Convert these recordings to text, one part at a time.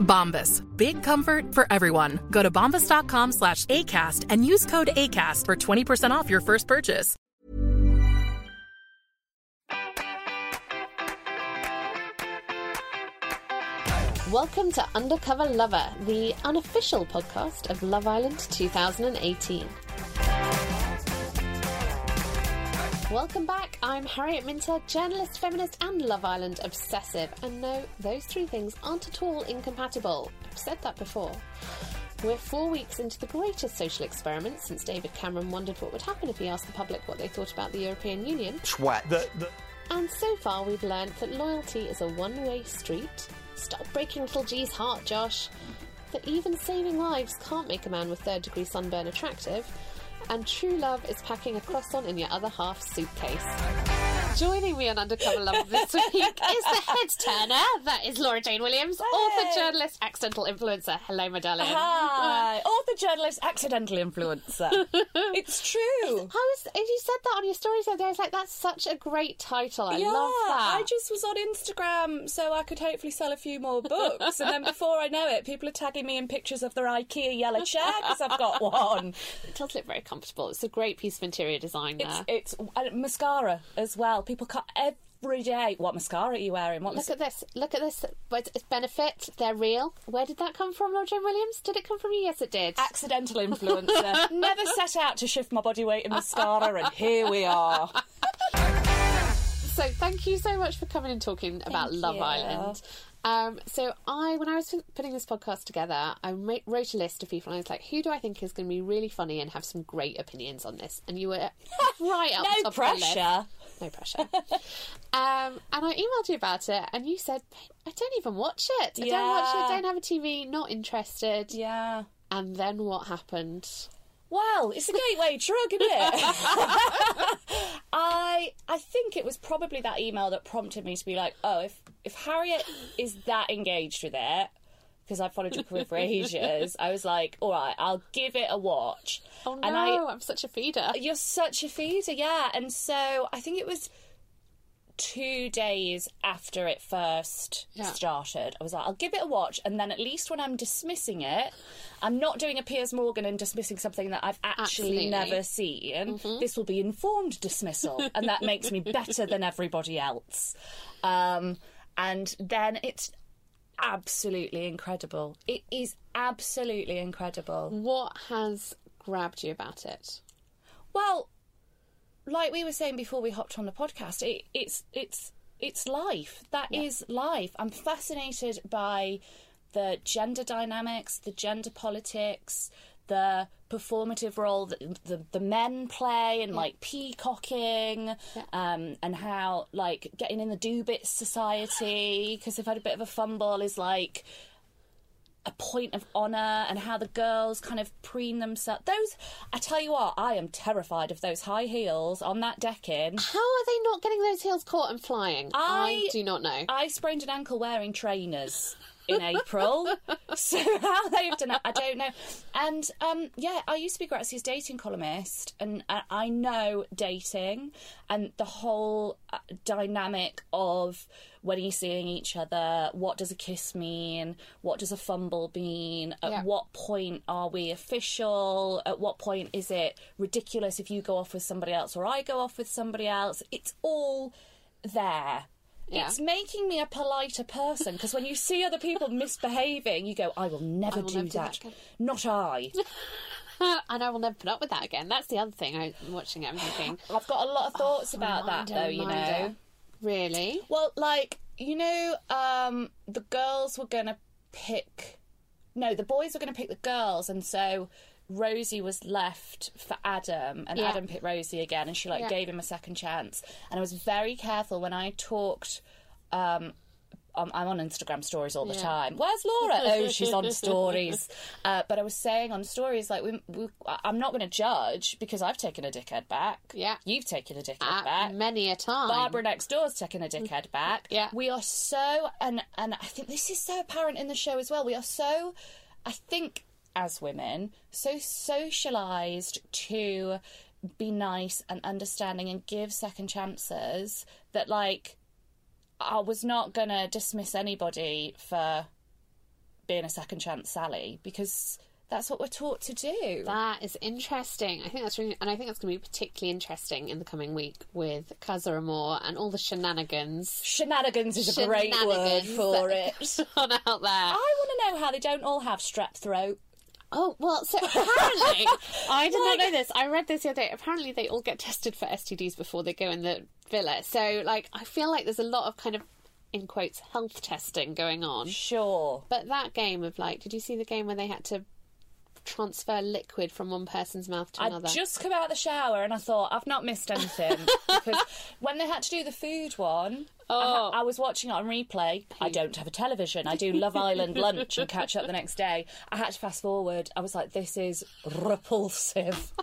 Bombas. Big comfort for everyone. Go to bombas.com slash ACAST and use code ACAST for 20% off your first purchase. Welcome to Undercover Lover, the unofficial podcast of Love Island 2018. Welcome back. I'm Harriet Minter, journalist, feminist, and Love Island obsessive. And no, those three things aren't at all incompatible. I've said that before. We're four weeks into the greatest social experiment since David Cameron wondered what would happen if he asked the public what they thought about the European Union. The, the, And so far, we've learned that loyalty is a one way street. Stop breaking little G's heart, Josh. That even saving lives can't make a man with third degree sunburn attractive. And true love is packing a croissant in your other half's suitcase. Joining me on Undercover Love this week is the head turner. That is Laura Jane Williams, author, journalist, accidental influencer. Hello, my darling. Hi, author, journalist, accidental influencer. it's true. I was, you said that on your stories the other day. I was like, that's such a great title. I yeah, love that. I just was on Instagram so I could hopefully sell a few more books, and then before I know it, people are tagging me in pictures of their IKEA yellow chair because I've got one. It does look very comfortable. It's a great piece of interior design there. It's it's and mascara as well. People cut every day. What mascara are you wearing? What Look mas- at this. Look at this. But it's benefit. They're real. Where did that come from, Laura Jane Williams? Did it come from you? Yes, it did. accidental influencer. Never set out to shift my body weight in mascara, and here we are. So thank you so much for coming and talking about Love you. Island. Um, so I, when I was putting this podcast together, I wrote a list of people, and I was like, "Who do I think is going to be really funny and have some great opinions on this?" And you were right up the No pressure. Of the list. No pressure. um, and I emailed you about it, and you said, "I don't even watch it. I don't watch Yeah. it. Don't have a TV. Not interested." Yeah. And then what happened? Well, it's a gateway drug, isn't it? I I think it was probably that email that prompted me to be like, oh, if if Harriet is that engaged with it, because I've followed your career for ages, I was like, all right, I'll give it a watch. Oh no, And I, I'm such a feeder. you're such a feeder, yeah. And so I think it was two days after it first Yeah. started. I was like, I'll give it a watch, and then at least when I'm dismissing it, I'm not doing a Piers Morgan and dismissing something that I've actually Absolutely. never seen. This will be informed dismissal, and that makes me better than everybody else. Um, and then it's absolutely incredible. It is absolutely incredible. What has grabbed you about it? Well, like we were saying before we hopped on the podcast, it, it's it's it's life. That is life. I'm fascinated by the gender dynamics, the gender politics, the performative role that the, the men play and like peacocking um, and how like getting in the do bits society because they've had a bit of a fumble is like a point of honor and how the girls kind of preen themselves. Those, I tell you what, I am terrified of those high heels on that decking. How are they not getting those heels caught and flying? I- do not know. I sprained an ankle wearing trainers. In April. so how they've done it, I don't know. And um, yeah, I used to be Grazia's dating columnist, and I, I know dating and the whole uh, dynamic of when are you seeing each other? What does a kiss mean? What does a fumble mean? At Yeah. what point are we official? At what point is it ridiculous if you go off with somebody else or I go off with somebody else? It's all there. Yeah. It's making me a politer person because when you see other people misbehaving, you go, I will never, will do, never do that. that. Not I. and I will never put up with that again. That's the other thing. I'm watching it. I'm thinking, I've got a lot of thoughts about that though, you know. really? Well, like, you know, um, the girls were going to pick. No, the boys were going to pick the girls, and so Rosie was left for Adam, and Yeah. Adam picked Rosie again, and she like Yeah. gave him a second chance. And I was very careful when I talked. Um, I'm I'm on Instagram stories all the Yeah. time. Where's Laura? oh, she's on stories. Uh, but I was saying on stories like, we, we, I'm not going to judge because I've taken a dickhead back. Yeah. you've taken a dickhead Uh, back. many a time. Barbara next door's taking a dickhead back. Yeah. We are so and and I think this is so apparent in the show as well. We are so I think as women, so socialized to be nice and understanding and give second chances that like I was not gonna dismiss anybody for being a second chance Sally because that's what we're taught to do. That is interesting. I think that's really, and I think that's going to be particularly interesting in the coming week with Casa Amor and all the shenanigans. Shenanigans is a great word for it. on out there. I want to know how they don't all have strep throat. Oh well, so apparently I did not know this. I read this the other day. Apparently, they all get tested for STDs before they go in the villa. So, like, I feel like there's a lot of kind of in quotes health testing going on. Sure. But that game of like, did you see the game where they had to transfer liquid from one person's mouth to another. Another? just come out of the shower and I thought, I've not missed anything. because when they had to do the food one, I, ha- Oh. I was watching it on replay. I don't have a television. I do Love Island lunch and catch up the next day. I had to fast forward. I was like, this is repulsive.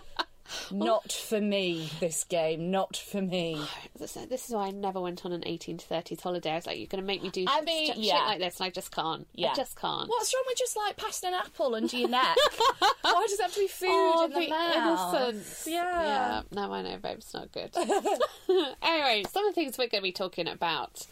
not for me, this game. Not for me. This is why I never went on an 18 to 30s holiday. I was like, you're going to make me do I mean, shit yeah. like this, and I just can't. Yeah. I just can't. What's wrong with just like passing an apple under your neck? Why does it have to be food Oh, in the, the mouth? innocence. Yeah. Yeah, no, I know, babe, it's not good. anyway, some of the things we're going to be talking about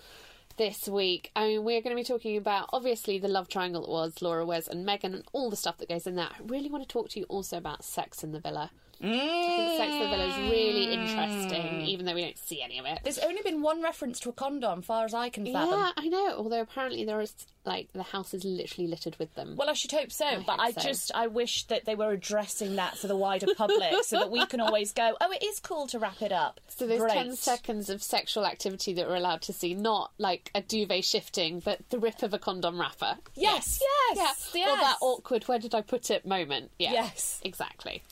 this week. I mean, we're going to be talking about obviously the love triangle that was Laura Wes and Megan and all the stuff that goes in that. I really want to talk to you also about Sex in the Villa. I think Sex in the Villa is really interesting, mm. even though we don't see any of it. There's only been one reference to a condom, far as I can fathom. Yeah, I know. Although apparently there is like the house is literally littered with them. Well, I should hope so, but hope I so. just I wish that they were addressing that for the wider public, so that we can always go. Oh, it is cool to wrap it up. So there's Great. 10 seconds of sexual activity that we're allowed to see, not like a duvet shifting, but the rip of a condom wrapper. Yes, yes, Yeah. yes. Or that awkward, where did I put it moment. Yeah. Yes. Exactly.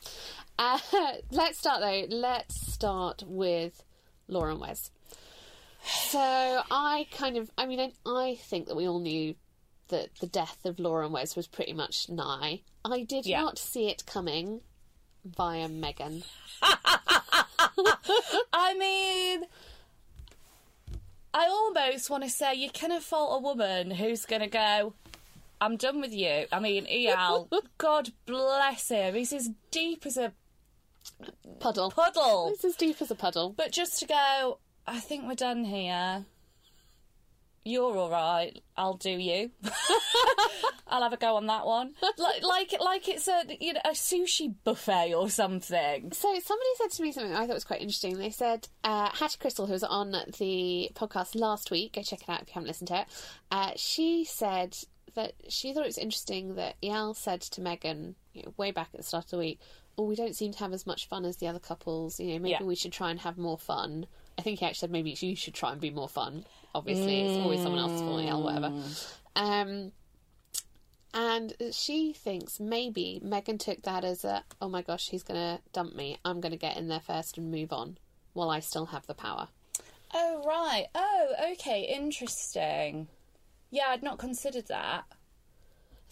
Uh, let's start though. Let's start with Lauren Wes. So I kind of, I mean, I, I think that we all knew that the death of Lauren Wes was pretty much nigh. I did Yeah. not see it coming via Megan. I mean, I almost want to say you cannot fault a woman who's going to go. I'm done with you. I mean, El, God bless him. He's as deep as a Puddle. puddle. It's as deep as a puddle. But just to go, I think we're done here. You're all right. I'll do you. I'll have a go on that one. Like, like, like it's a you know a sushi buffet or something. So somebody said to me something I thought was quite interesting. They said uh, Hattie Crystal, who was on the podcast last week, go check it out if you haven't listened to it. Uh, she said that she thought it was interesting that Eyal said to Megan you know, way back at the start of the week, "Oh, we don't seem to have as much fun as the other couples. You know, maybe Yeah. we should try and have more fun." I think he actually said maybe you should try and be more fun. Obviously, it's always someone else's fault, Eyal, whatever. Um, and she thinks maybe Megan took that as a, oh my gosh, he's going to dump me. I'm going to get in there first and move on while I still have the power. Oh right. Oh okay. Interesting. Yeah, I'd not considered that.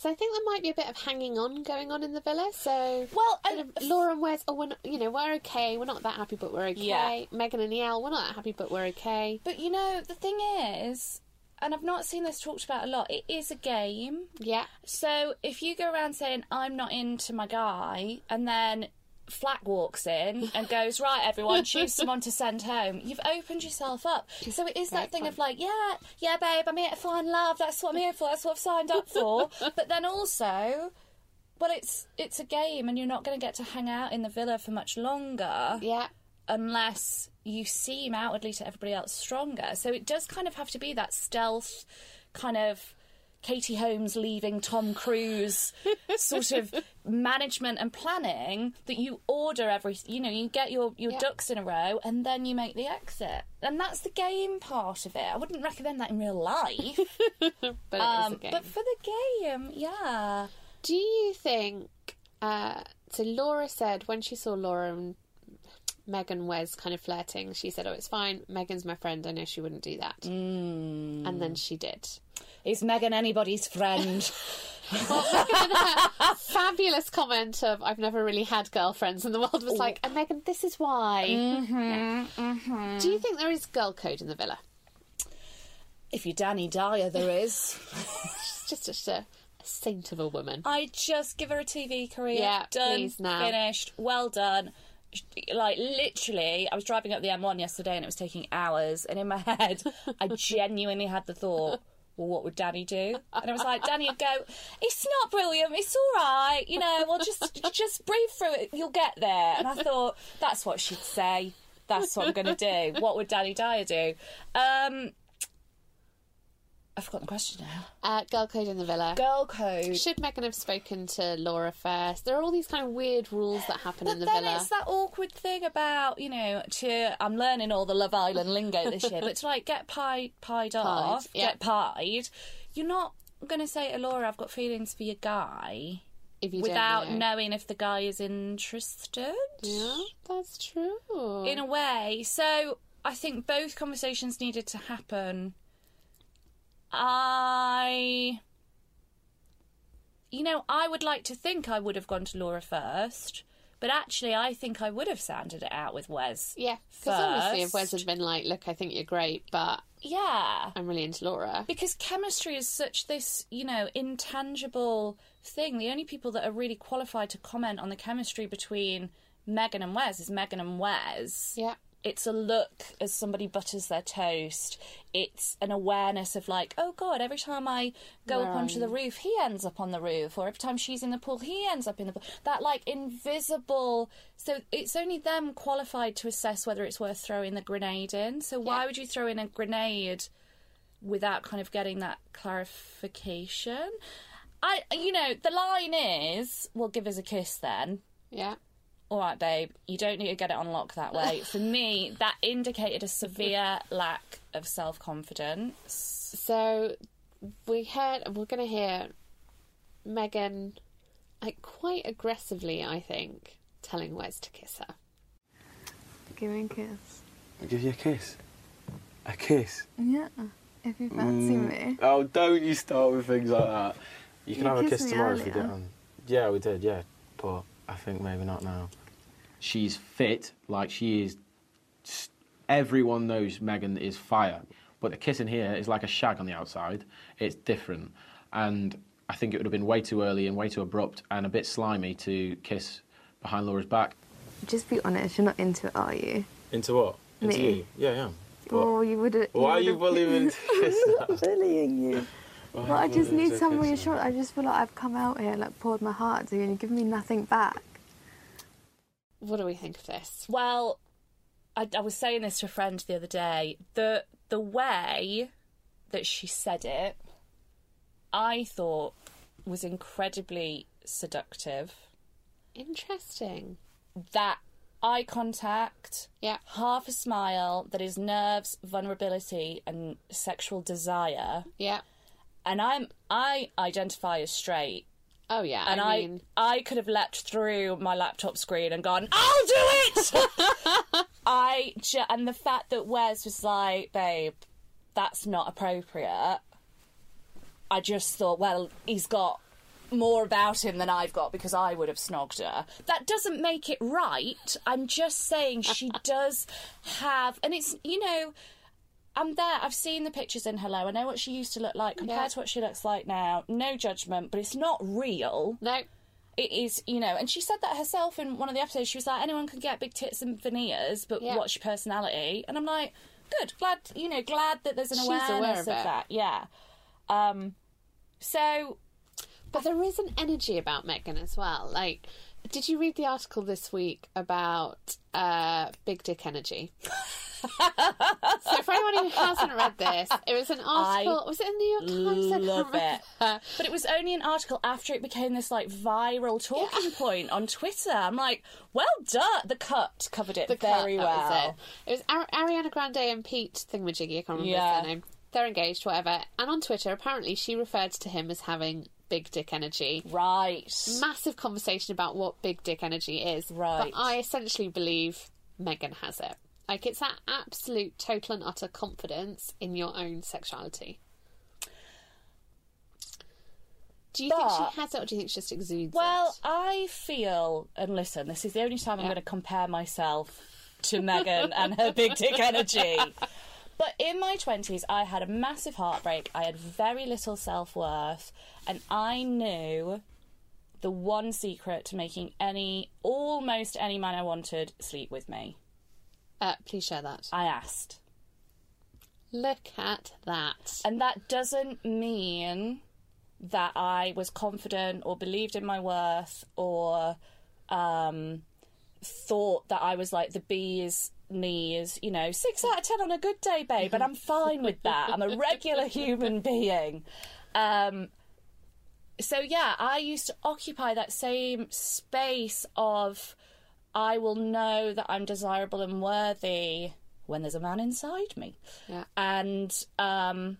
So I think there might be a bit of hanging on going on in the villa. So Well, and- Laura and oh, we're not, you know, we're okay. We're not that happy, but we're okay. Yeah. Megan and Eyal, we're not that happy, but we're okay. But you know, the thing is, and I've not seen this talked about a lot, it is a game. Yeah. So if you go around saying I'm not into my guy, and then Flack walks in and goes, right, everyone, choose someone to send home. You've opened yourself up. So it is that thing of like, yeah, yeah, babe, I'm here to find love. That's what I'm here for. That's what I've signed up for. but then also, well, it's it's a game, and you're not going to get to hang out in the villa for much longer Yeah. unless you seem outwardly to everybody else stronger. So it does kind of have to be that stealth kind of Katie Holmes leaving Tom Cruise sort of management and planning that you order every you know you get your your Yeah. ducks in a row and then you make the exit and that's the game part of it i wouldn't recommend that in real life But it is um, a game. but for the game yeah Do you think? Uh, so Laura said when she saw Laura and Megan Wes kind of flirting, she said, "Oh, it's fine. Megan's my friend. I know she wouldn't do that." Mm. And then she did. Is megan anybody's friend Fabulous comment of "I've never really had girlfriends," and the world was like, "And Megan, this is why." Mm-hmm, Do you think there is girl code in the villa? if you're dani dyer there is She's just, just a, a saint of a woman. I just give her a TV career. Yeah, done, please now. finished, well done. Like literally, I was driving up the M1 yesterday and it was taking hours. And in my head, I genuinely had the thought, "Well, what would Dani do?" And I was like, "Dani would go, it's not brilliant. It's all right. You know, well, just just breathe through it. You'll get there." And I thought that's what she'd say. That's what I'm going to do. What would Dani Dyer do? Um, I've forgotten the question now. Uh, girl code in the villa. Girl code. Should Megan have spoken to Laura first? There are all these kind of weird rules that happen But in the then villa. it's that awkward thing about you know to I'm learning all the Love Island lingo this year, but to like get pied pied off, yeah. get pied, you're not going to say to Laura, "I've got feelings for your guy," if you without know. knowing if the guy is interested. Yeah, that's true. In a way, so I think both conversations needed to happen. I. You know, I would like to think I would have gone to Laura first, but actually, I think I would have sounded it out with Wes. yeah, because obviously, if. Wes had been like, "Look, I think you're great, but Yeah. I'm really into Laura," Because chemistry is such this, you know, intangible thing. The only people that are really qualified to comment on the chemistry between Megan and Wes is Megan and Wes. yeah, It's a look as somebody butters their toast. It's an awareness of like, oh god, every time I go Where up onto the roof, he ends up on the roof, or every time she's in the pool, he ends up in the pool. That like invisible. So it's only them qualified to assess whether it's worth throwing the grenade in. So why Yeah. would you throw in a grenade without kind of getting that clarification? I, you know, the line is, "Well, give us a kiss then." yeah. All right, babe, you don't need to get it on lock that way. For me, that indicated a severe lack of self confidence. So we heard we're going to hear Megan, like quite aggressively, I think, telling Wes to kiss her. Give me a kiss. I'll give you a kiss. A kiss. Yeah. If you fancy mm, me. Oh, don't you start with things like that. You can You have a kiss me tomorrow if you get on. Yeah, we did, yeah. But I think maybe not now. She's fit, like she is. Everyone knows Megan is fire. But the kissing here is like a shag on the outside. It's different. And I think it would have been way too early and way too abrupt and a bit slimy to kiss behind Laura's back. Just be honest, you're not into it, are you? Into what? Into Me. you? Yeah, yeah. Well, oh, you would have. Why are you bullying me I'm not bullying you. Well, I just need to some reassurance. I just feel like I've come out here, like poured my heart to you, and you give me nothing back. What do we think of this? Well, I, I was saying this to a friend the other day. The the way that she said it, I thought was incredibly seductive. Interesting. That eye contact, Yeah. half a smile, that is nerves, vulnerability, and sexual desire. Yeah. And I'm I identify as straight. Oh yeah. and I I, I could have leapt through my laptop screen and gone, I'll do it. I ju- and the fact that Wes was like, babe, that's not appropriate. I just thought, well, he's got more about him than I've got because I would have snogged her. That doesn't make it right. I'm just saying she does have, and it's you know. I'm there. I've seen the pictures in Hello. I know what she used to look like compared Yeah. to what she looks like now. No judgment, but it's not real. No. It is, you know, and she said that herself in one of the episodes. She was like, anyone can get big tits and veneers, but Yeah. what's your personality? And I'm like, good, glad, you know, glad that there's an She's awareness aware of of, that. Yeah. Um, so But there is an energy about Megan as well. Like, did you read the article this week about uh, big dick energy? so for anyone who hasn't read this, it was an article. was it in the New York Times? I love it. But it was only an article after it became this like viral talking point on Twitter. I'm like, well done. The cut covered it The cut, very that well. was it. It was Ari- Ariana Grande and Pete Thingamajiggy. I can't remember Yeah. his surname. They're engaged, whatever. And on Twitter, apparently, she referred to him as having big dick energy. Right. Massive conversation about what big dick energy is. Right. But I essentially believe Megan has it. Like, it's that absolute, total, and utter confidence in your own sexuality. Do you think she has it, or do you think she just exudes Well, it? I feel, and listen, this is the only time I'm going to compare myself to Megan and her big dick energy. But in my 20s, I had a massive heartbreak. I had very little self worth, and I knew the one secret to making any, almost any man I wanted sleep with me. Uh, please share that. I asked. Look at that. And that doesn't mean that I was confident or believed in my worth or um, thought that I was like the bee's knees, you know, six out of ten on a good day, babe, and I'm fine with that. I'm a regular human being. Um, so, yeah, I used to occupy that same space of I will know that I'm desirable and worthy when there's a man inside me Yeah. and um,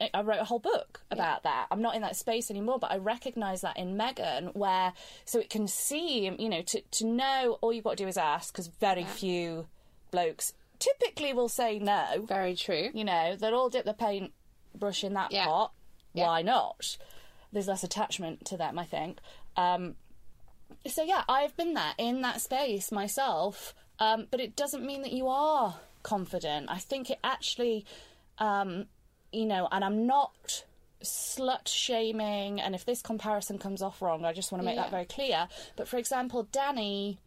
I- wrote a whole book about that. I'm not in that space anymore, but I recognise that in Megan, where so it can seem, you know, to to know all you've got to do is ask, because very few blokes typically will say no. Very true. You know, they'll all dip the paint brush in that Yeah. pot. Yeah. Why not? There's less attachment to them, I think. Um, so yeah, I've been there in that space myself, um, but it doesn't mean that you are confident. I think it actually, um, you know, and I'm not slut shaming. And if this comparison comes off wrong, I just want to make Yeah. that very clear. But for example, Dani.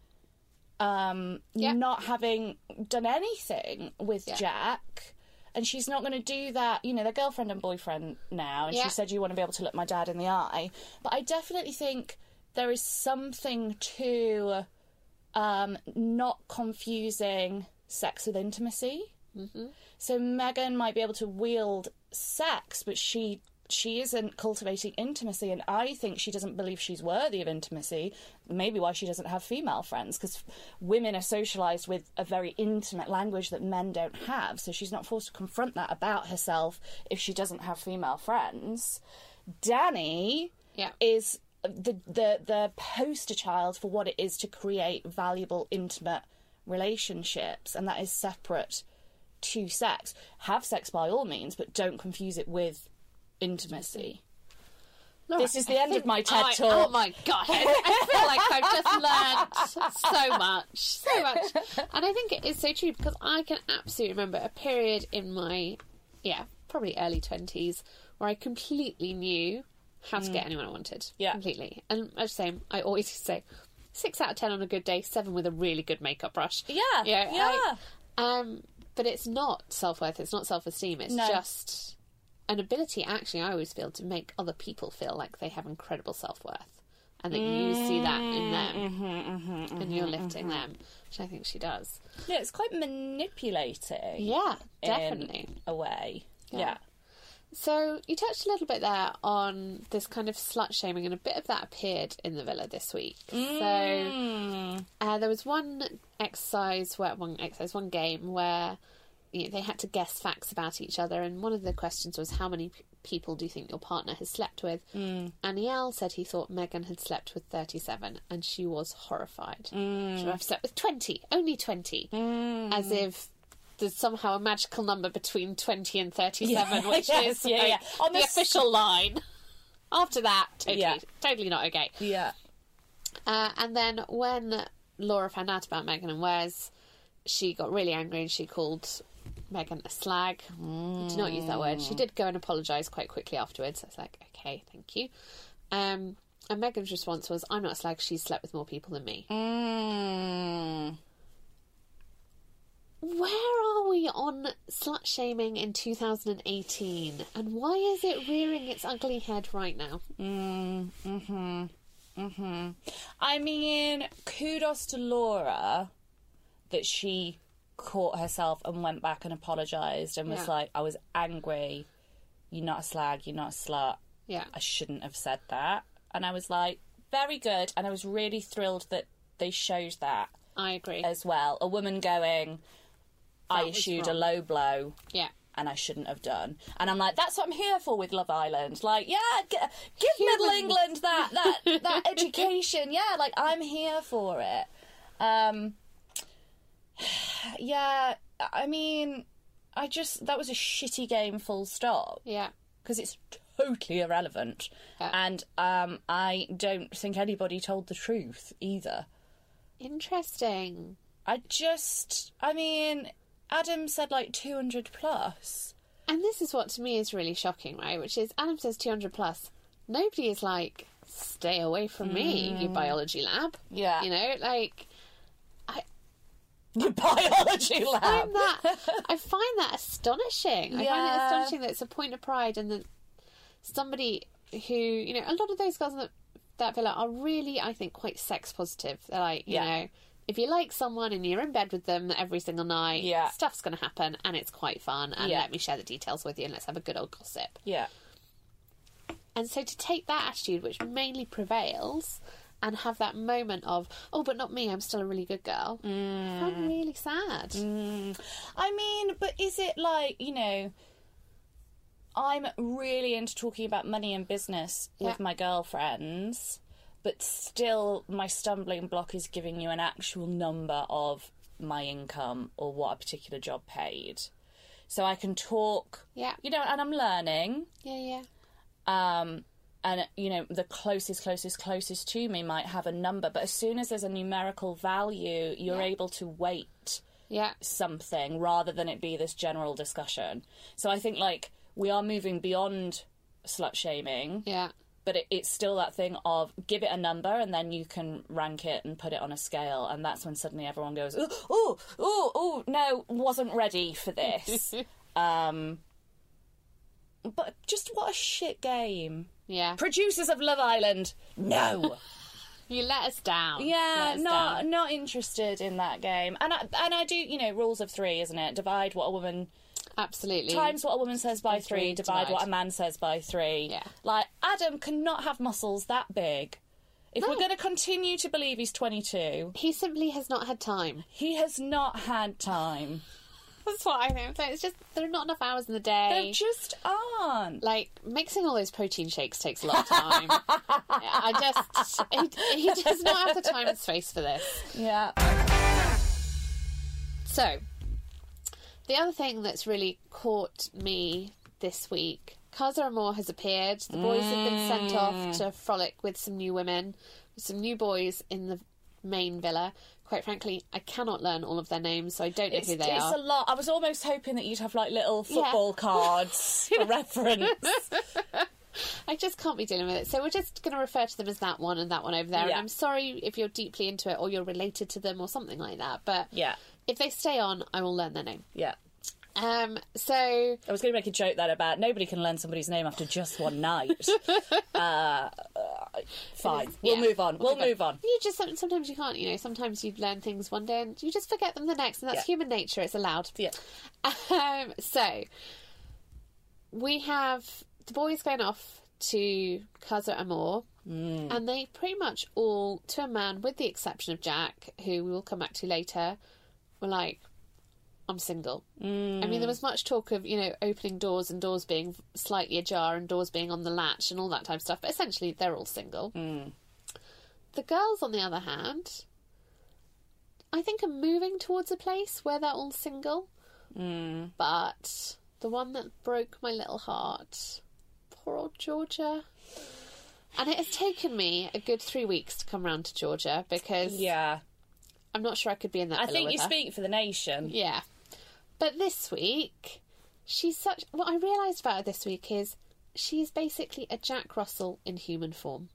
Um, Yeah. not having done anything with Yeah. Jack, and she's not going to do that. You know, they're girlfriend and boyfriend now, and she said you want to be able to look my dad in the eye. But I definitely think there is something to um, not confusing sex with intimacy. Mm-hmm. So Megan might be able to wield sex, but she she isn't cultivating intimacy, and I think she doesn't believe she's worthy of intimacy. Maybe why she doesn't have female friends, because women are socialized with a very intimate language that men don't have. So she's not forced to confront that about herself if she doesn't have female friends. Dani Yeah. is the the the poster child for what it is to create valuable intimate relationships and that is separate to sex have sex by all means but don't confuse it with intimacy Laura, This is the I end of my TED I- talk. Oh my god! I, I feel like I've just learned so much, so much, and I think it is so true because I can absolutely remember a period in my, yeah, probably early twenties where I completely knew how to get mm. anyone I wanted. Mm. Yeah. completely. And was saying, I always say, six out of ten on a good day, seven with a really good makeup brush. Yeah, yeah, yeah. I- um, but it's not self worth. It's not self esteem. It's No. just an ability actually I always feel to make other people feel like they have incredible self worth and that you see that in mm-hmm, them mm-hmm, mm-hmm, and you're lifting them, which I think she does. yeah it's quite manipulating Yeah, in definitely. a way Yeah. yeah. So you touched a little bit there on this kind of slut shaming, and a bit of that appeared in the villa this week. So uh, there was one exercise, where, one exercise, one game where you know, they had to guess facts about each other, and one of the questions was, "How many p- people do you think your partner has slept with?" Mm. Eyal said he thought Megan had slept with thirty-seven, and she was horrified. She I've slept with twenty, only twenty, as if. There's somehow a magical number between 20 and 37, Yeah, which yes, is yeah, like, yeah. On the the official line. After that, totally, Yeah. totally not okay. yeah Uh, and then when Laura found out about Megan and Wes, she got really angry and she called Megan a slag. Do not use that word. She did go and apologise quite quickly afterwards. I was like, okay, thank you. Um, and Megan's response was, I'm not a slag, she's slept with more people than me. Mm. Where are we on slut shaming in 2018? And why is it rearing its ugly head right now? Mm, hmm hmm I mean, kudos to Laura that she caught herself and went back and apologised and was Yeah. like, I was angry. You're not a slag, you're not a slut. Yeah. I shouldn't have said that. And I was like, very good. And I was really thrilled that they showed that I agree. as well. A woman going, I issued a low blow yeah. and I shouldn't have done. And I'm like, that's what I'm here for with Love Island. Like, yeah, g- give Middle England that that that education. Yeah, like I'm here for it. Um, yeah, I mean, I just that was a shitty game. Full stop. Yeah. Because it's totally irrelevant, Yeah. and um, I don't think anybody told the truth either. Interesting. I just, I mean, Adam said like 200 plus. And this is what to me is really shocking, right? Which is Adam says 200 plus. Nobody is like, stay away from me, you mm. biology lab. Yeah. You know, like, I. The biology lab. I find that, I find that astonishing. I find it astonishing that it's a point of pride and that somebody who, you know, a lot of those girls in the, that villa are really, I think, quite sex positive. They're like, you Yeah. know, if you like someone and you're in bed with them every single night, Yeah. stuff's going to happen and it's quite fun. And Yeah. let me share the details with you and let's have a good old gossip. Yeah. And so to take that attitude, which mainly prevails, and have that moment of, oh, but not me, I'm still a really good girl, Mm. find really sad. I mean, but is it like, you know, I'm really into talking about money and business with my girlfriends, but still my stumbling block is giving you an actual number of my income or what a particular job paid. So I can talk, Yeah. you know, and I'm learning. Yeah, yeah. um, and you know the closest closest closest to me might have a number but as soon as there's a numerical value you're Yeah. able to weight Yeah. something rather than it be this general discussion so i think like we are moving beyond slut shaming Yeah. But it, it's still that thing of give it a number and then you can rank it and put it on a scale and that's when suddenly everyone goes oh oh oh oh no wasn't ready for this um but just what a shit game Yeah. producers of Love Island, no. You let us down. yeah, us not down. not interested in that game. And I, and I do, you know, rules of three, isn't it? Divide what a woman Absolutely. times what a woman says by three, three, divide, divide. what a man says by three. Yeah. Like Adam cannot have muscles that big. If we're going to continue to believe he's 22, He simply has not had time. he has not had time. That's what I think. So It's just, there are not enough hours in the day. There just aren't. like mixing all those protein shakes takes a lot of time. I just he, he does not have the time and space for this. Yeah. So, the other thing that's really caught me this week, Casa Amor has appeared. The boys have been sent off mm. to frolic with some new women, with some new boys in the main villa. Quite frankly, I cannot learn all of their names, so I don't know It's, who they it's are. a lot. I was almost hoping that you'd have like little football cards for reference. I just can't be dealing with it. So we're just going to refer to them as that one and that one over there. And Yeah. I'm sorry if you're deeply into it or you're related to them or something like that. But Yeah. If they stay on, I will learn their name. Yeah. Um, so I was going to make a joke there about nobody can learn somebody's name after just one night. uh, uh, fine. We'll yeah, move on. We'll go. move on. You just sometimes you can't. You know, sometimes you learn things one day and you just forget them the next, and that's Yeah. human nature. It's allowed. Yeah. Um, so we have the boys going off to Casa Amor, Mm. and they pretty much all, to a man, with the exception of Jack, who we will come back to later, were like, "I'm single." Mm. I mean, there was much talk of you know opening doors and doors being slightly ajar and doors being on the latch and all that type of stuff, but essentially they're all single. Mm. The girls, on the other hand, I think are moving towards a place where they're all single. Mm. But the one that broke my little heart, poor old Georgia. And it has taken me a good three weeks to come round to Georgia because Yeah. I'm not sure I could be in that. I think you her. speak for the nation. Yeah. But this week, she's such. What I realised about her this week is she's basically a Jack Russell in human form.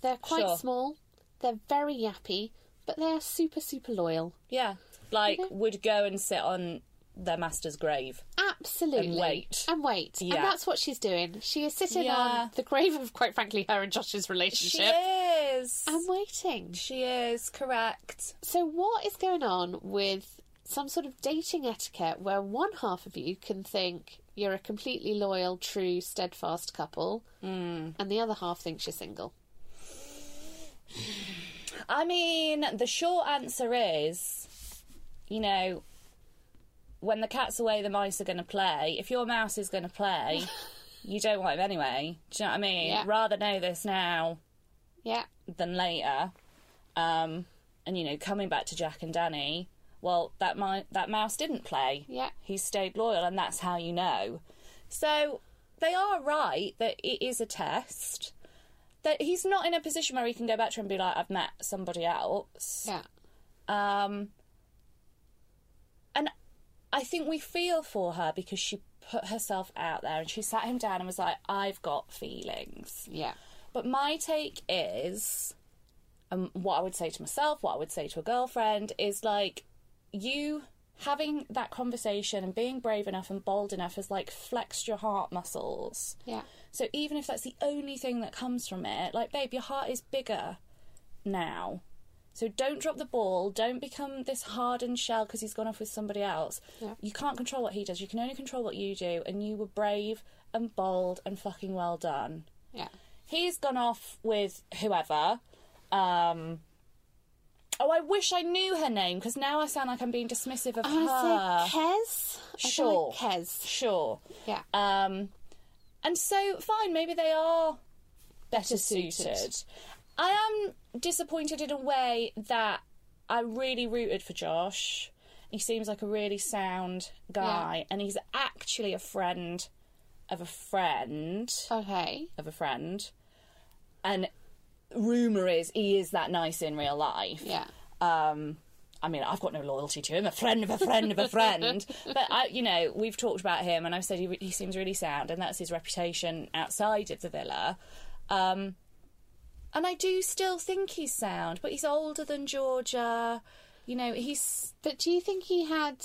They're quite Sure. small, they're very yappy, but they are super, super loyal. Yeah. Like, Yeah. would go and sit on their master's grave. Absolutely. And wait. And wait. Yeah. And that's what she's doing. She is sitting Yeah. on the grave of, quite frankly, her and Josh's relationship. She is. And waiting. She is, correct. So, what is going on with some sort of dating etiquette where one half of you can think you're a completely loyal, true, steadfast couple, Hmm. and the other half thinks you're single? I mean, the short answer is, you know, when the cat's away, the mice are going to play. If your mouse is going to play, you don't want him anyway. Do you know what I mean? Yeah. Rather know this now Yeah. than later. Um, and you know, coming back to Jack and Dani, well, that mi- that mouse didn't play. Yeah. he stayed loyal, and that's how you know. So they are right that it is a test. That he's not in a position where he can go back to her and be like, "I've met somebody else." Yeah. Um, I think we feel for her because she put herself out there and she sat him down and was like, "I've got feelings." Yeah. But my take is, um, what I would say to myself, what I would say to a girlfriend is like, you having that conversation and being brave enough and bold enough has like flexed your heart muscles. Yeah. So even if that's the only thing that comes from it, like, babe, your heart is bigger now. So don't drop the ball. Don't become this hardened shell because he's gone off with somebody else. Yeah. You can't control what he does. You can only control what you do. And you were brave and bold and fucking well done Yeah. he's gone off with whoever. Um, oh, I wish I knew her name because now I sound like I'm being dismissive of I her. Kez. Sure. like Kez. Sure. Yeah. Um, and so fine, maybe they are better, Better suited. suited. I am disappointed in a way that I really rooted for Josh. He seems like a really sound guy, and he's actually a friend of a friend Okay. of a friend, and rumor is he is that nice in real life. Yeah. Um, I mean, I've got no loyalty to him. A friend of a friend of a friend, but I, you know, we've talked about him, and I've said he, he seems really sound, and that's his reputation outside of the villa. Um, and I do still think he's sound, but he's older than Georgia. You know, he's But do you think he had?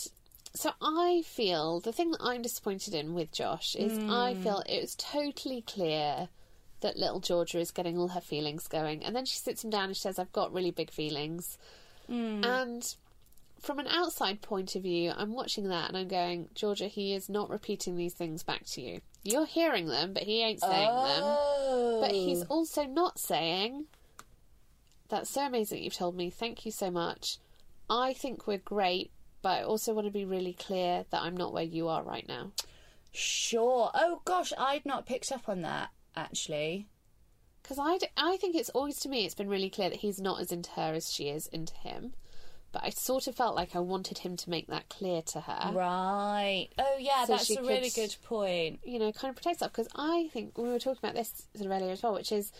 So I feel the thing that I'm disappointed in with Josh is I hmm. feel it was totally clear that little Georgia is getting all her feelings going, and then she sits him down and she says, "I've got really big feelings," hmm. and from an outside point of view, I'm watching that and I'm going, Georgia, he is not repeating these things back to you. You're hearing them, but he ain't saying them. But he's oh. also not saying, That's so amazing that you've told me. Thank you so much. I think we're great, but I also want to be really clear that I'm not where you are right now. sure. Oh gosh, I'd not picked up on that actually. Because I, d- I think it's always to me, it's been really clear that he's not as into her as she is into him. But I sort of felt like I wanted him to make that clear to her. Right. Oh yeah, So that's a really good point. you know, kind of protect herself. Because I think we were talking about this sort of earlier as well, which is,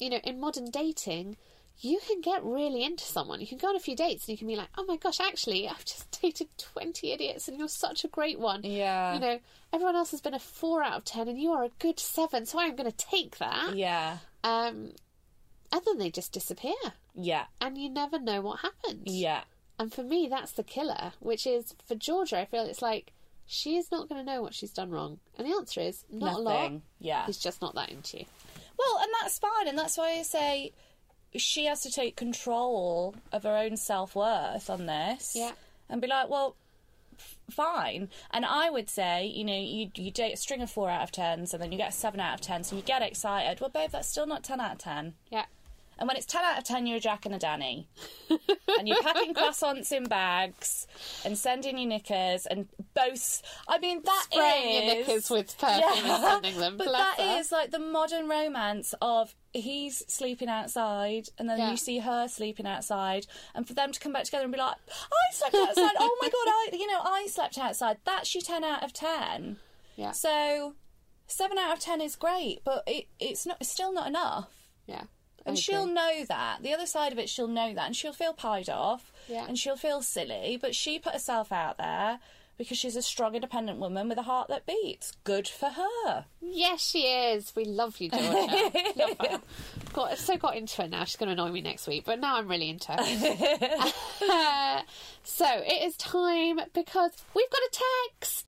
you know, in modern dating, you can get really into someone. You can go on a few dates and you can be like, oh my gosh, actually, I've just dated 20 idiots and you're such a great one. Yeah. You know, everyone else has been a 4 out of 10 and you are a good 7, so I'm going to take that. Yeah. Um, and then they just disappear. Yeah. And you never know what happens. Yeah. And for me, that's the killer, which is for Georgia, I feel it's like she is not going to know what she's done wrong. And the answer is not a lot. Yeah. He's just not that into you. Well, and that's fine, and that's why I say she has to take control of her own self worth on this. Yeah. And be like, well, f- fine. And I would say, you know, you you date a string of four out of tens, and then you get a seven out of ten, so you get excited. Well, babe, that's still not ten out of ten. Yeah. And when it's 10 out of 10, you're a Jack and a Dani. and you're packing croissants in bags and sending your knickers and both. I mean, that is Spraying your knickers with perfume and sending them. But that her. is like the modern romance of he's sleeping outside and then Yeah. you see her sleeping outside and for them to come back together and be like, I slept outside. oh my God, I, you know, I slept outside. That's your 10 out of 10. Yeah. So 7 out of 10 is great, but it, it's not. It's still not enough. yeah. And I she'll know that. The other side of it, she'll know that. And she'll feel pied off. Yeah. And she'll feel silly. But she put herself out there because she's a strong, independent woman with a heart that beats. Good for her. Yes, she is. We love you, Georgia. love her. Got so got into it now. She's going to annoy me next week, but now I'm really into her. so it is time because we've got a text.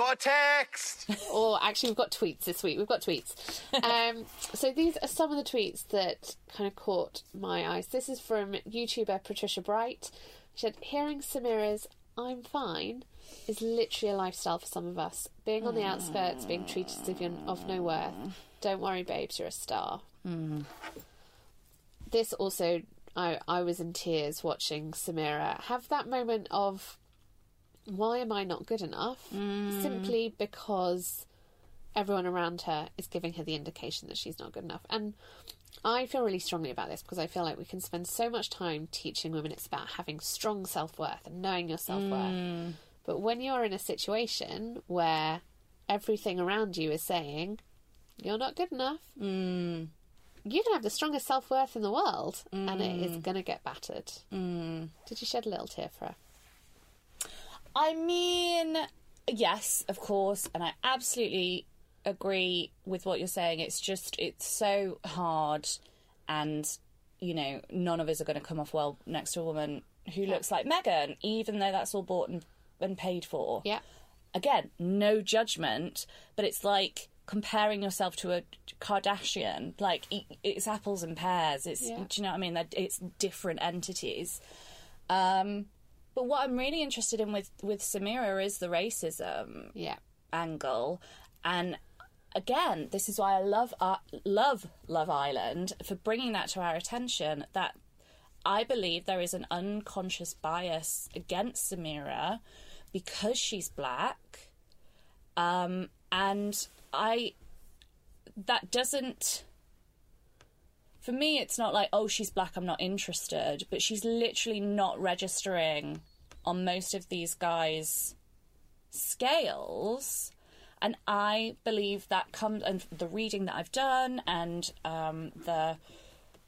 Got a text. or actually, we've got tweets this week. We've got tweets. Um, so these are some of the tweets that kind of caught my eyes. This is from YouTuber Patricia Bright. She said, "Hearing Samira's "I'm fine" is literally a lifestyle for some of us. Being on the outskirts, being treated as if you're of no worth. Don't worry, babes, you're a star." This also, I I was in tears watching Samira have that moment of why am I not good enough? Simply mm. because everyone around her is giving her the indication that she's not good enough. And I feel really strongly about this because I feel like we can spend so much time teaching women it's about having strong self worth and knowing your self worth. Mm. But when you're in a situation where everything around you is saying you're not good enough, mm. you can have the strongest self worth in the world and it is going to get battered. Did you shed a little tear for her? I mean, yes, of course, and I absolutely agree with what you're saying. It's just it's so hard, and you know, none of us are going to come off well next to a woman who looks like Megan, even though that's all bought and, and paid for. Yeah. Again, no judgment, but it's like comparing yourself to a Kardashian. Like it's apples and pears. It's Yeah. do you know what I mean? That it's different entities. Um, but what I'm really interested in with with Samira is the racism Yeah. angle, and again, this is why I love uh, love Love Island for bringing that to our attention. That I believe there is an unconscious bias against Samira because she's black, um, and I that doesn't for me, it's not like, oh, she's black, I'm not interested, but she's literally not registering on most of these guys' scales. And I believe that comes, and the reading that I've done, and um, the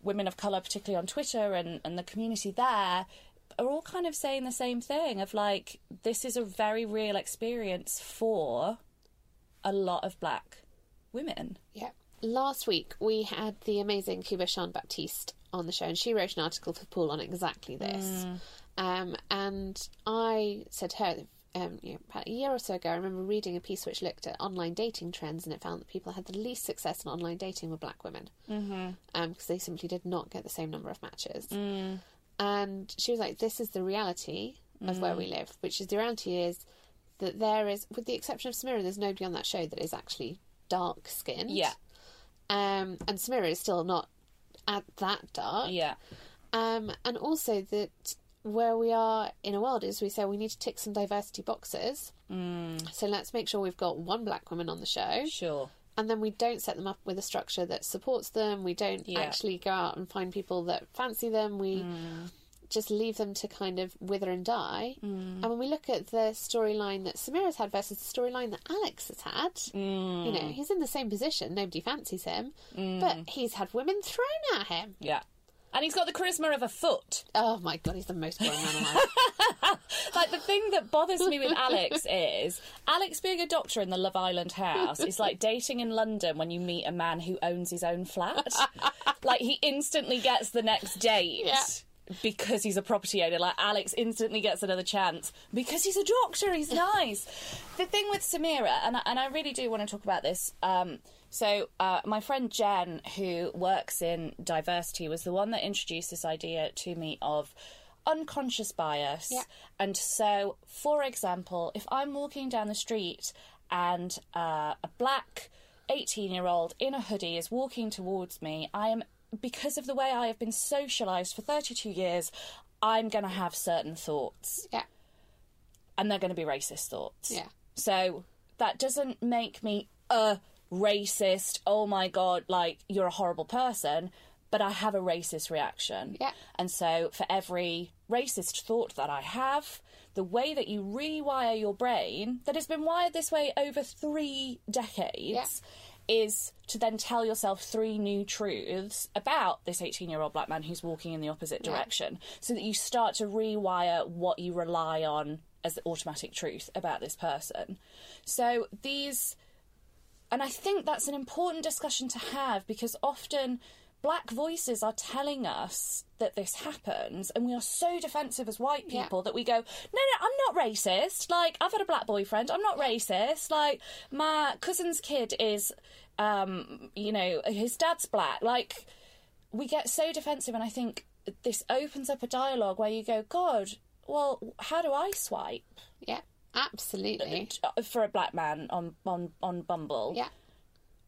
women of colour, particularly on Twitter and, and the community there, are all kind of saying the same thing of like, this is a very real experience for a lot of black women. Yeah. Last week we had the amazing Kuba Shand-Baptiste on the show, and she wrote an article for Paul on exactly this. Um, and I said to her, um, you know, about a year or so ago, I remember reading a piece which looked at online dating trends, and it found that people had the least success in online dating were black women, Mm-hmm. um, because they simply did not get the same number of matches. And she was like, "This is the reality of where we live, which is the reality is that there is, with the exception of Samira, there's nobody on that show that is actually dark skinned. Yeah. Um, and Samira is still not at that dark. Yeah. Um, and also that where we are in a world is we say we need to tick some diversity boxes. Mm. So let's make sure we've got one black woman on the show. Sure. And then we don't set them up with a structure that supports them. We don't Yeah. actually go out and find people that fancy them. We just leave them to kind of wither and die. Mm. And when we look at the storyline that Samira's had versus the storyline that Alex has had, you know, mm. he's in the same position. Nobody fancies him, mm. but he's had women thrown at him. Yeah. And he's got the charisma of a foot. Oh my god, he's the most boring man alive. Like the thing that bothers me with Alex is Alex being a doctor in the Love Island house is like dating in London when you meet a man who owns his own flat. like he instantly gets the next date. Yeah. Because he's a property owner, like Alex instantly gets another chance because he's a doctor. He's nice. the thing with Samira, and I, and I really do want to talk about this. Um, so uh, my friend Jen, who works in diversity, was the one that introduced this idea to me of unconscious bias. Yeah. And so, for example, if I'm walking down the street and uh, a black 18 year old in a hoodie is walking towards me, I am, because of the way I have been socialised for 32 years, I'm going to have certain thoughts. Yeah. And they're going to be racist thoughts. Yeah. So that doesn't make me a racist, oh my god, like you're a horrible person, but I have a racist reaction. Yeah. And so for every racist thought that I have, the way that you rewire your brain, that has been wired this way over three decades, is to then tell yourself three new truths about this 18 year old black man who's walking in the opposite Yeah. direction. So that you start to rewire what you rely on as the automatic truth about this person. So these and I think that's an important discussion to have because often black voices are telling us that this happens and we are so defensive as white Yeah. people that we go, no, no, I'm not racist. Like, I've had a black boyfriend. I'm not racist. Like, my cousin's kid is, um, you know, his dad's black. Like, we get so defensive and I think this opens up a dialogue where you go, God, well, how do I swipe? Yeah, absolutely. for a black man on on on Bumble. Yeah.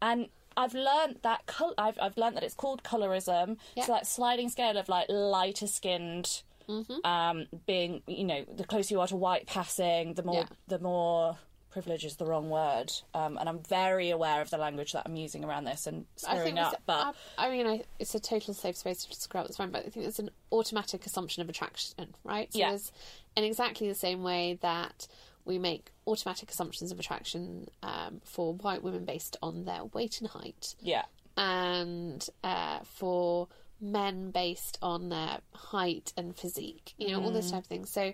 And I've learned that col- I've I've learned that it's called colorism. Yeah. So that sliding scale of like lighter skinned Mm-hmm. um being you know the closer you are to white passing the more Yeah. the more privilege is the wrong word um and i'm very aware of the language that i'm using around this and screwing up but I, I mean, I, it's a total safe space to describe it's fine, but I think it's an automatic assumption of attraction, right? So Yeah. in exactly the same way that we make automatic assumptions of attraction um, for white women based on their weight and height, yeah. And uh, for men based on their height and physique, you know, all those type of things. So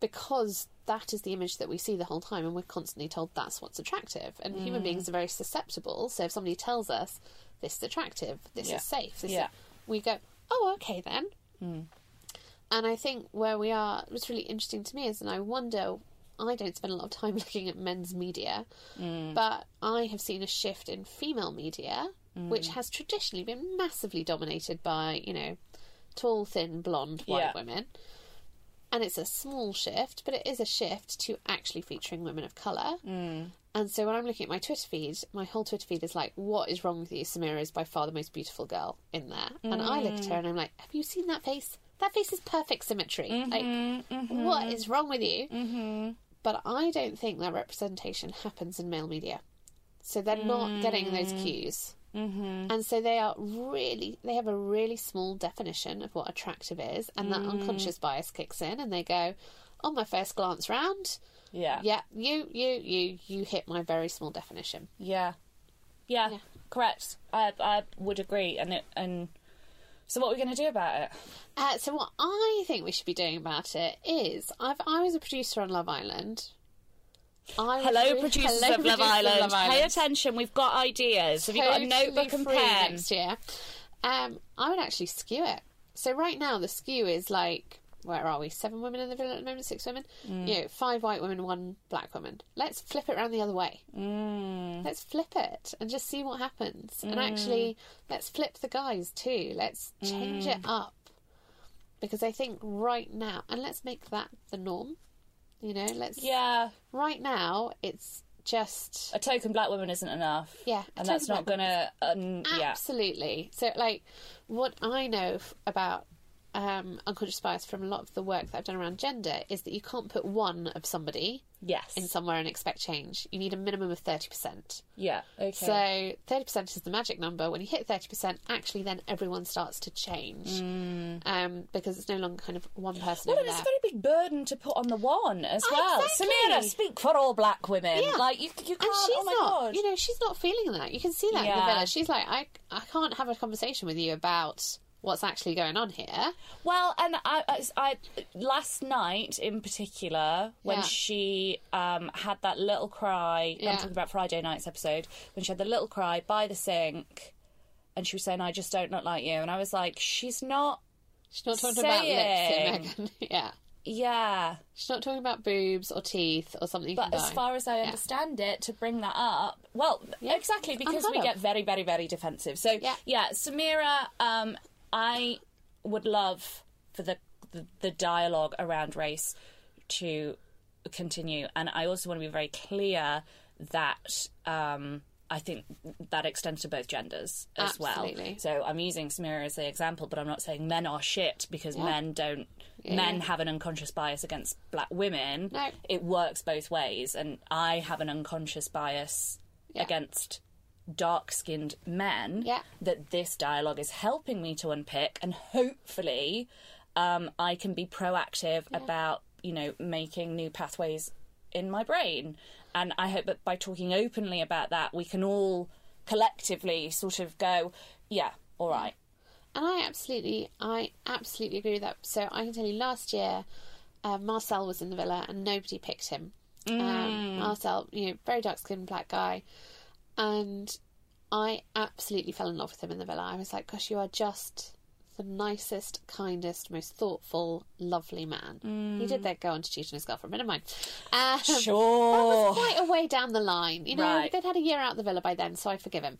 because that is the image that we see the whole time and we're constantly told that's what's attractive and human beings are very susceptible. So if somebody tells us this is attractive this Yeah. is safe this Yeah. is, we go oh okay then. And i think where we are what's really interesting to me is and i wonder i don't spend a lot of time looking at men's media mm. but i have seen a shift in female media which mm. has traditionally been massively dominated by you know tall thin blonde white Yeah. women and it's a small shift, but it is a shift to actually featuring women of colour. Mm. And so when I'm looking at my Twitter feed, my whole Twitter feed is like, "What is wrong with you? Samira is by far the most beautiful girl in there." And I look at her mm. and I'm like, "Have you seen that face? That face is perfect symmetry. Like, mm-hmm, mm-hmm. what is wrong with you?" Mm-hmm. But I don't think that representation happens in male media, so they're not getting those cues. Mm-hmm. And so they are really, they have a really small definition of what attractive is, and that unconscious bias kicks in, and they go, on my first glance round, yeah yeah, you, you, you, you hit my very small definition. Yeah. Yeah, Yeah. correct. I I would agree, and it and so what are we going to do about it? Uh, so what I think we should be doing about it is, I've I was a producer on Love Island. I Hello, producers hello, of Love Island. Love Pay attention. We've got ideas. Have you got a notebook and pen? next year? Um, I would actually skew it. So right now the skew is like where are we? Seven women in the villa at the moment, six women. Mm. You know, five white women, one black woman. Let's flip it around the other way. Mm. Let's flip it and just see what happens. And Mm. actually, let's flip the guys too. Let's change it Mm. up because I think right now, and let's make that the norm. You know, let's Yeah. Right now, it's just A token black woman isn't enough. Yeah, and that's not gonna. Um, yeah. Absolutely. So, like, what I know f- about um, unconscious bias from a lot of the work that I've done around gender is that you can't put one of somebody Yes. in somewhere and expect change. You need a minimum of 30%. Yeah. Okay. So 30% is the magic number. When you hit 30%, actually then everyone starts to change. Um, because it's no longer kind of one person Well, and it's a very big burden to put on the one as well. Exactly. Samira, speak for all black women. Yeah. Like you, you can't. and she's oh my not, god. you know, she's not feeling that. You can see that in the villa. She's like, I, I can't have a conversation with you about what's actually going on here. Well, and I, I, I last night in particular, when Yeah. she um, had that little cry, Yeah. I'm talking about Friday night's episode, when she had the little cry by the sink, and she was saying, "I just don't look like you," and I was like, "She's not." She's not talking about lips Megan. yeah. Yeah. She's not talking about boobs or teeth or something. But as far as I Yeah. understand it, to bring that up, well, exactly because we get very, very, very defensive. So yeah, yeah, Samira, um, I would love for the, the the dialogue around race to continue, and I also want to be very clear that. Um, I think that extends to both genders as Absolutely. well. So I'm using Samira as the example, but I'm not saying men are shit because Yeah. men don't. Yeah, men yeah. have an unconscious bias against black women. No. It works both ways, and I have an unconscious bias against dark-skinned men. Yeah. That this dialogue is helping me to unpick, and hopefully, um, I can be proactive about you know making new pathways in my brain. And I hope that by talking openly about that, we can all collectively sort of go, yeah, all right. And I absolutely, I absolutely agree with that. So I can tell you, last year, uh, Marcel was in the villa and nobody picked him. Um, Mm. Marcel, you know, very dark skinned black guy, and I absolutely fell in love with him in the villa. I was like, gosh, you are just the nicest, kindest, most thoughtful, lovely man. He did that go on to cheat on his girlfriend, but never mind. Um, Sure. That was quite a way down the line. You know, Right. they'd had a year out the villa by then, so I forgive him.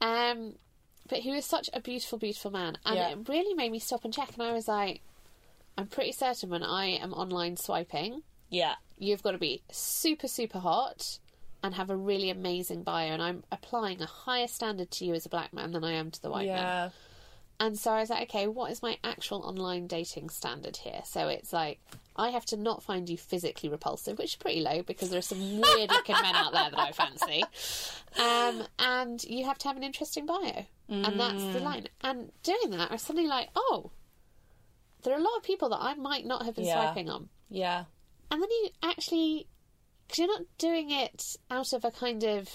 Um, but he was such a beautiful, beautiful man. And Yeah. it really made me stop and check. And I was like, I'm pretty certain when I am online swiping, Yeah. you've got to be super, super hot and have a really amazing bio. And I'm applying a higher standard to you as a black man than I am to the white man. Yeah. And so I was like, okay, what is my actual online dating standard here? So it's like, I have to not find you physically repulsive, which is pretty low because there are some weird looking men out there that I fancy. Um, and you have to have an interesting bio. And that's the Mm. line. And doing that, I was suddenly like, oh, there are a lot of people that I might not have been Yeah. swiping on. Yeah. And then you actually, because you're not doing it out of a kind of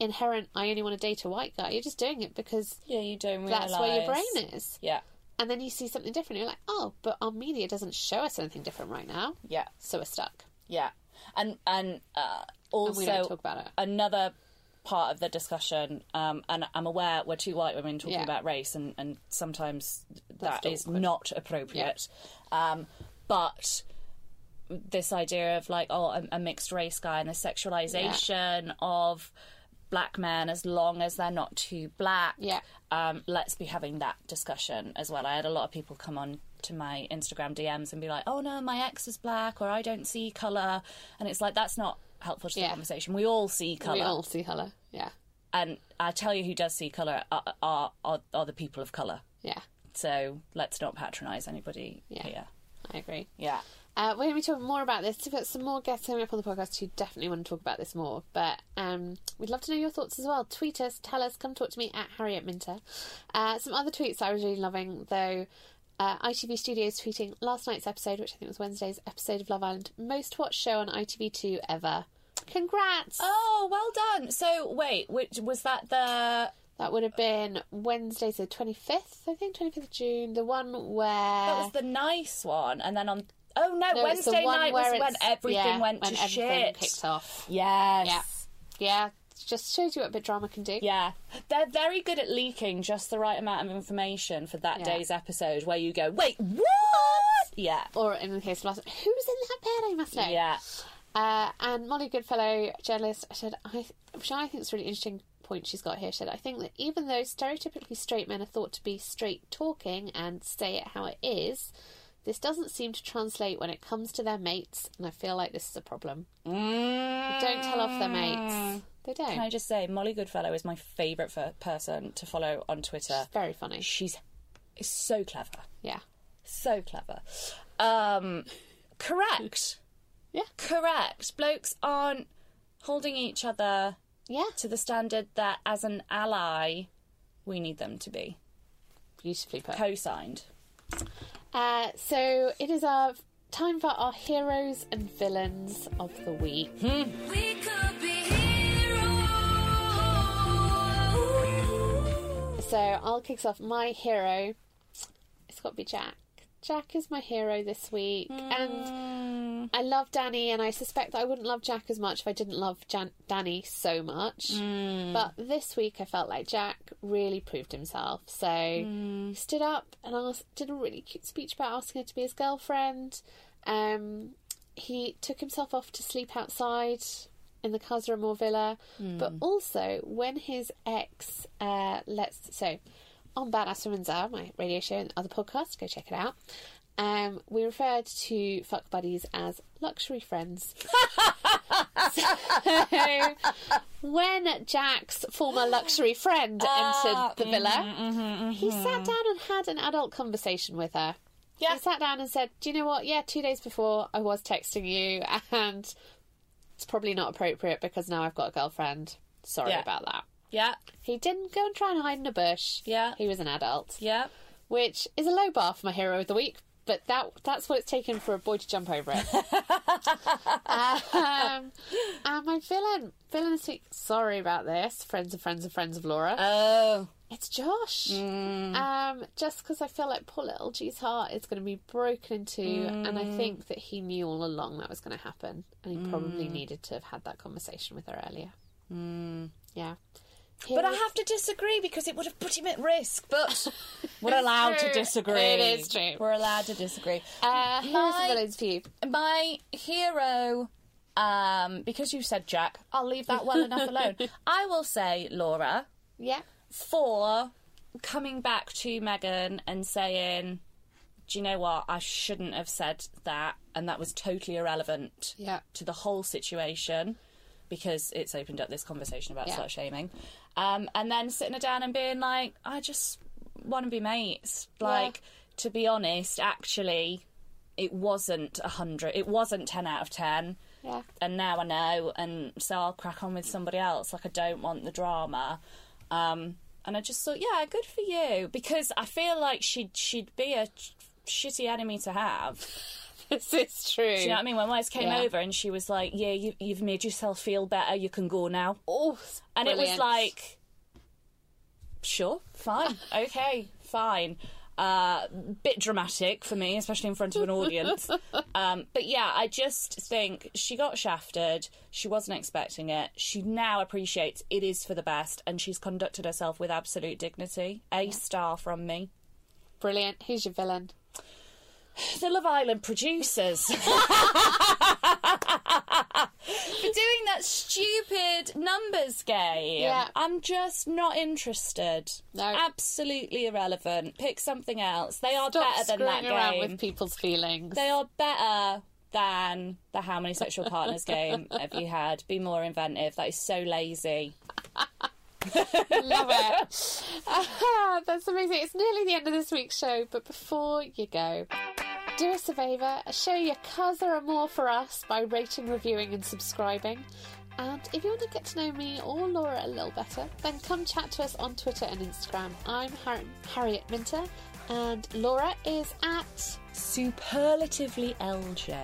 inherent, I only want to date a white guy. You're just doing it because yeah, you don't that's where your brain is. Yeah. And then you see something different. You're like, oh, but our media doesn't show us anything different right now. Yeah. So we're stuck. Yeah, and and uh, also we don't talk about it. another part of the discussion, um, and I'm aware we're two white women talking Yeah. about race, and, and sometimes That's that is awkward. not appropriate. Um, but this idea of like, oh, a, a mixed race guy and the sexualization of black men as long as they're not too black. Yeah. Um, let's be having that discussion as well. I had a lot of people come on to my Instagram DMs and be like, "Oh no, my ex is black," or "I don't see color," and it's like that's not helpful to the conversation. We all see color. We all see colour. Yeah. and I tell you, who does see color are are, are, are the people of color. Yeah. So let's not patronise anybody Yeah. here. I agree. Yeah. Uh, we're going to be talking more about this. We've got some more guests coming up on the podcast who definitely want to talk about this more. But um, we'd love to know your thoughts as well. Tweet us, tell us, come talk to me at Harriet Minter. Uh, some other tweets I was really loving, though. Uh, ITV Studios tweeting last night's episode, which I think was Wednesday's episode of Love Island, most watched show on ITV2 ever. Congrats! Oh, well done. So wait, which was that the? That would have been Wednesday, the 25th, I think, 25th of June. The one where. That was the nice one, and then on. Oh no, No, Wednesday night was when everything yeah, went when to everything shit. kicked off. Yes. Yeah. Yeah. Just shows you what a bit drama can do. Yeah, they're very good at leaking just the right amount of information for that Yeah. day's episode, where you go, "Wait, what?" Yeah. Or in the case of last, who's in that bed? I must know. Yeah. Uh, and Molly Goodfellow, journalist, said, I, which I think is a really interesting point she's got here. She said, I think that even though stereotypically straight men are thought to be straight talking and say it how it is, this doesn't seem to translate when it comes to their mates, and I feel like this is a problem. They don't tell off their mates. They don't. Can I just say, Molly Goodfellow is my favourite person to follow on Twitter. Very funny. She's is so clever. Yeah. So clever. Um, correct. Yeah. Correct. Blokes aren't holding each other yeah. to the standard that, as an ally, we need them to be. Beautifully put. Co-signed. Uh, so it is our time for our heroes and villains of the week. So I'll kick off. My hero, it's got to be Jack. Jack is my hero this week, and I love Dani, and I suspect that I wouldn't love Jack as much if I didn't love Jan- Dani so much. But this week, I felt like Jack really proved himself. So he stood up and asked, did a really cute speech about asking her to be his girlfriend. Um, he took himself off to sleep outside in the Casa Amor villa, but also when his ex, uh, let's so on Badass Women's Hour, my radio show and other podcasts, go check it out. Um, we referred to fuck buddies as luxury friends. so, when Jack's former luxury friend ah, entered the mm-hmm, villa, mm-hmm, mm-hmm. he sat down and had an adult conversation with her. Yeah. He sat down and said, Do you know what? Yeah, two days before I was texting you, and it's probably not appropriate because now I've got a girlfriend. Sorry Yeah. about that. Yeah. He didn't go and try and hide in a bush. Yeah. He was an adult. Yeah. Which is a low bar for my hero of the week, but that that's what it's taken for a boy to jump over it. um, and my villain, villain this week, sorry about this, friends of friends of friends of Laura. Oh. It's Josh. Um, just because I feel like poor little G's heart is going to be broken into, and I think that he knew all along that was going to happen, and he probably needed to have had that conversation with her earlier. Yeah. But I have to disagree because it would have put him at risk. But we're allowed to disagree. It is true. We're allowed to disagree. Uh, My- for you. My hero, um, because you said Jack, I'll leave that well enough alone. I will say Laura Yeah. for coming back to Megan and saying, "Do you know what? I shouldn't have said that, and that was totally irrelevant Yeah. to the whole situation." Because it's opened up this conversation about Yeah. slut shaming, um, and then sitting her down and being like, "I just want to be mates." Like, to be honest, actually, it wasn't a hundred. It wasn't ten out of ten. Yeah. And now I know, and so I'll crack on with somebody else. Like I don't want the drama. Um, and I just thought, yeah, good for you, because I feel like she'd she'd be a ch- shitty enemy to have. This is true. Do you know what I mean? When Wes came Yeah. over and she was like, "Yeah, you, you've made yourself feel better. You can go now." Oh, and it was like, sure, fine, okay, fine. Uh, bit dramatic for me, especially in front of an audience. um, but yeah, I just think she got shafted. She wasn't expecting it. She now appreciates it is for the best, and she's conducted herself with absolute dignity. A star from me. Brilliant. Who's your villain? The Love Island producers. For doing that stupid numbers game. Yeah. I'm just not interested. No. Absolutely irrelevant. Pick something else. They are Stop better than that screwing around with people's feelings. They are better than the How Many Sexual Partners game have you had. Be more inventive. That is so lazy. Love it. Ah, that's amazing. It's nearly the end of this week's show, but before you go, do us a favour, show your Casa Amor for us by rating, reviewing, and subscribing. And if you want to get to know me or Laura a little better, then come chat to us on Twitter and Instagram. I'm Har- Harriet Minter, and Laura is at Superlatively LJ.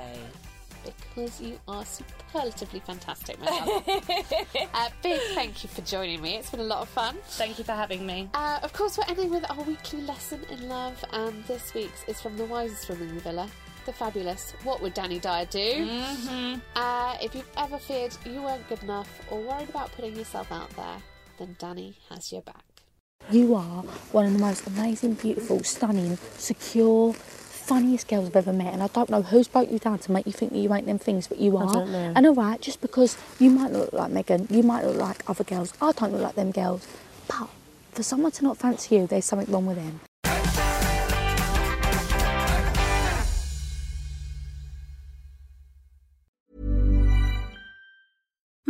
Because you are superlatively fantastic, my love. uh, big thank you for joining me. It's been a lot of fun. Thank you for having me. Uh, of course, we're ending with our weekly lesson in love, and this week's is from the wisest woman in the villa, the fabulous What Would Dani Dyer Do? Mm-hmm. Uh, if you've ever feared you weren't good enough or worried about putting yourself out there, then Dani has your back. You are one of the most amazing, beautiful, stunning, secure, funniest girls I've ever met, and I don't know who's broke you down to make you think that you ain't them things, but you I are. don't know. And all right, just because you might not look like Megan, you might look like other girls. I don't look like them girls, but for someone to not fancy you, there's something wrong with them.